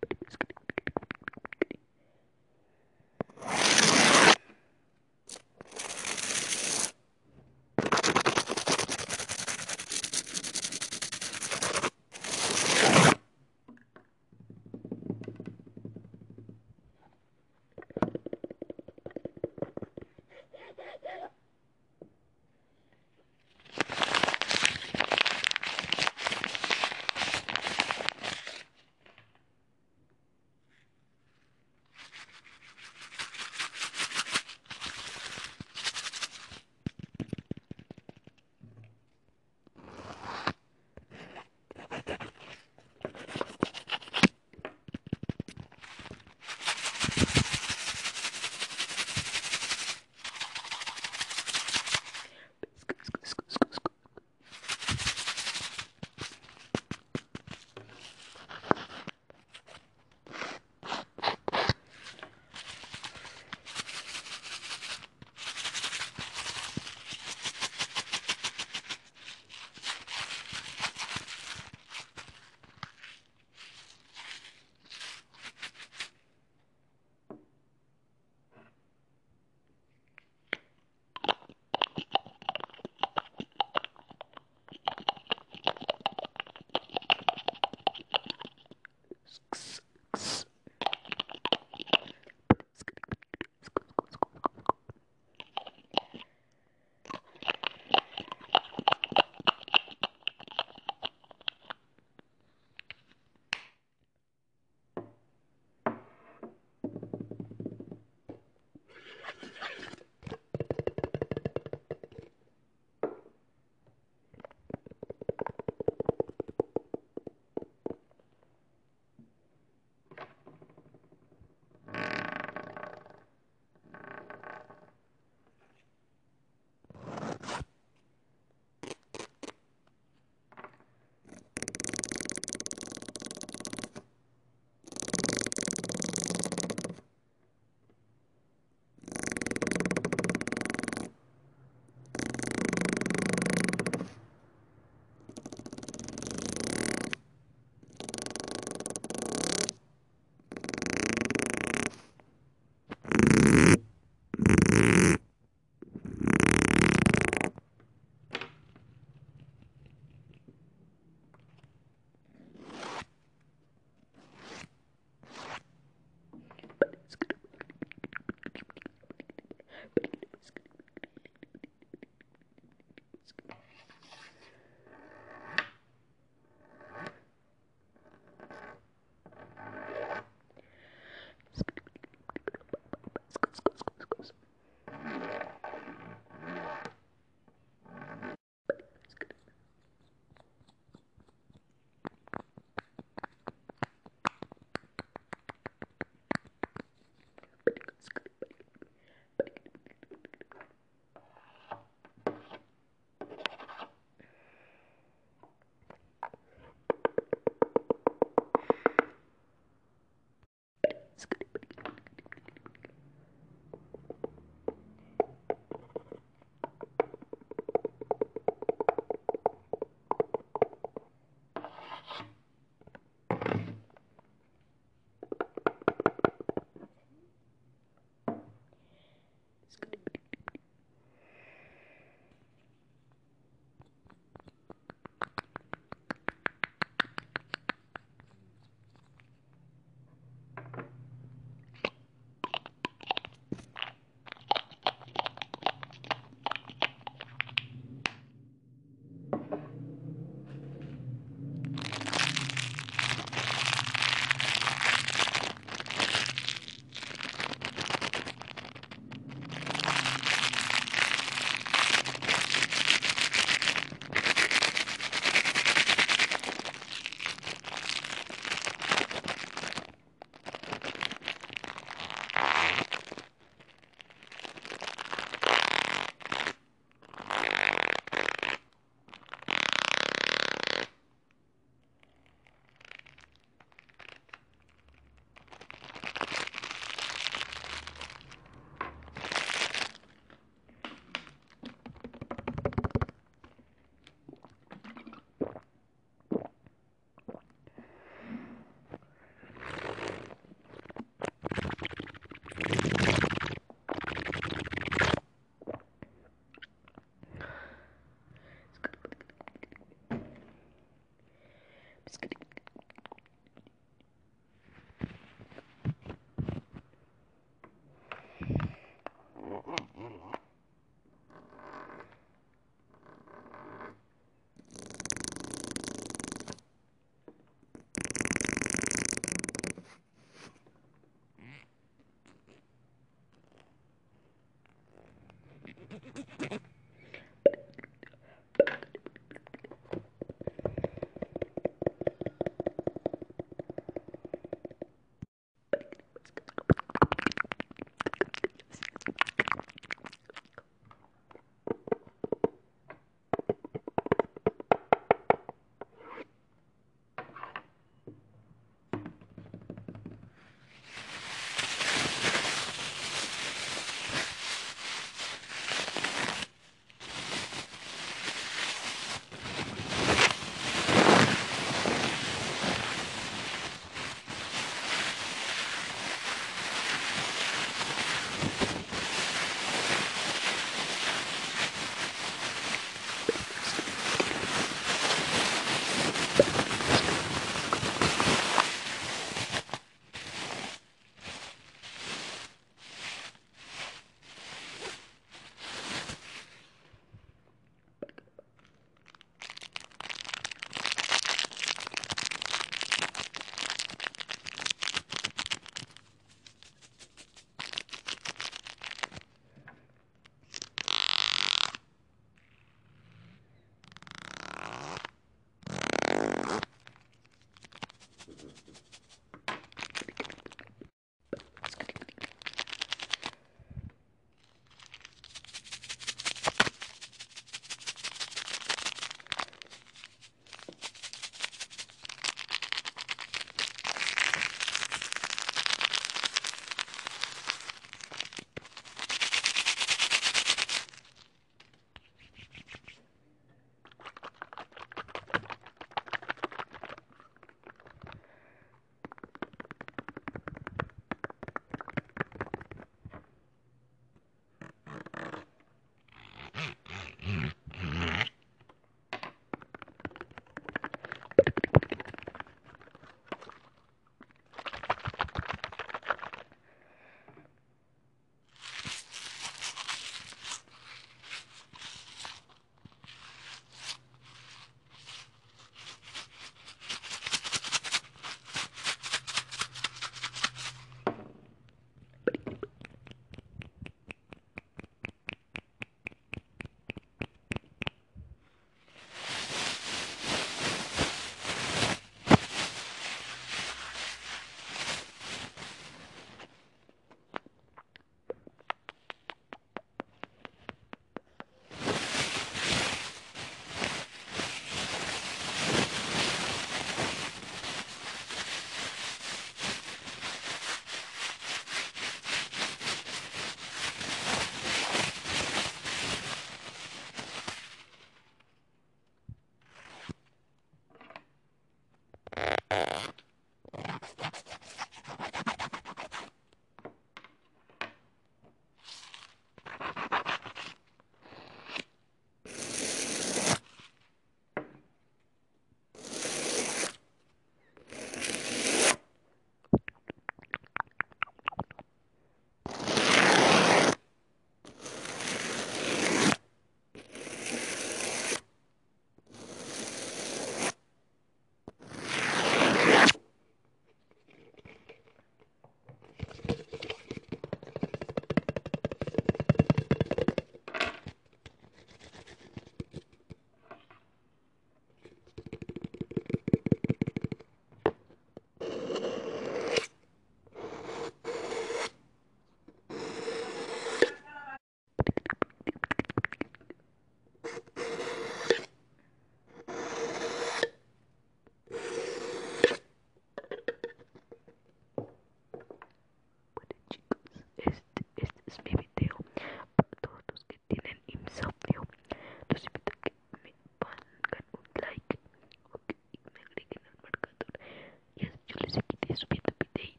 baby's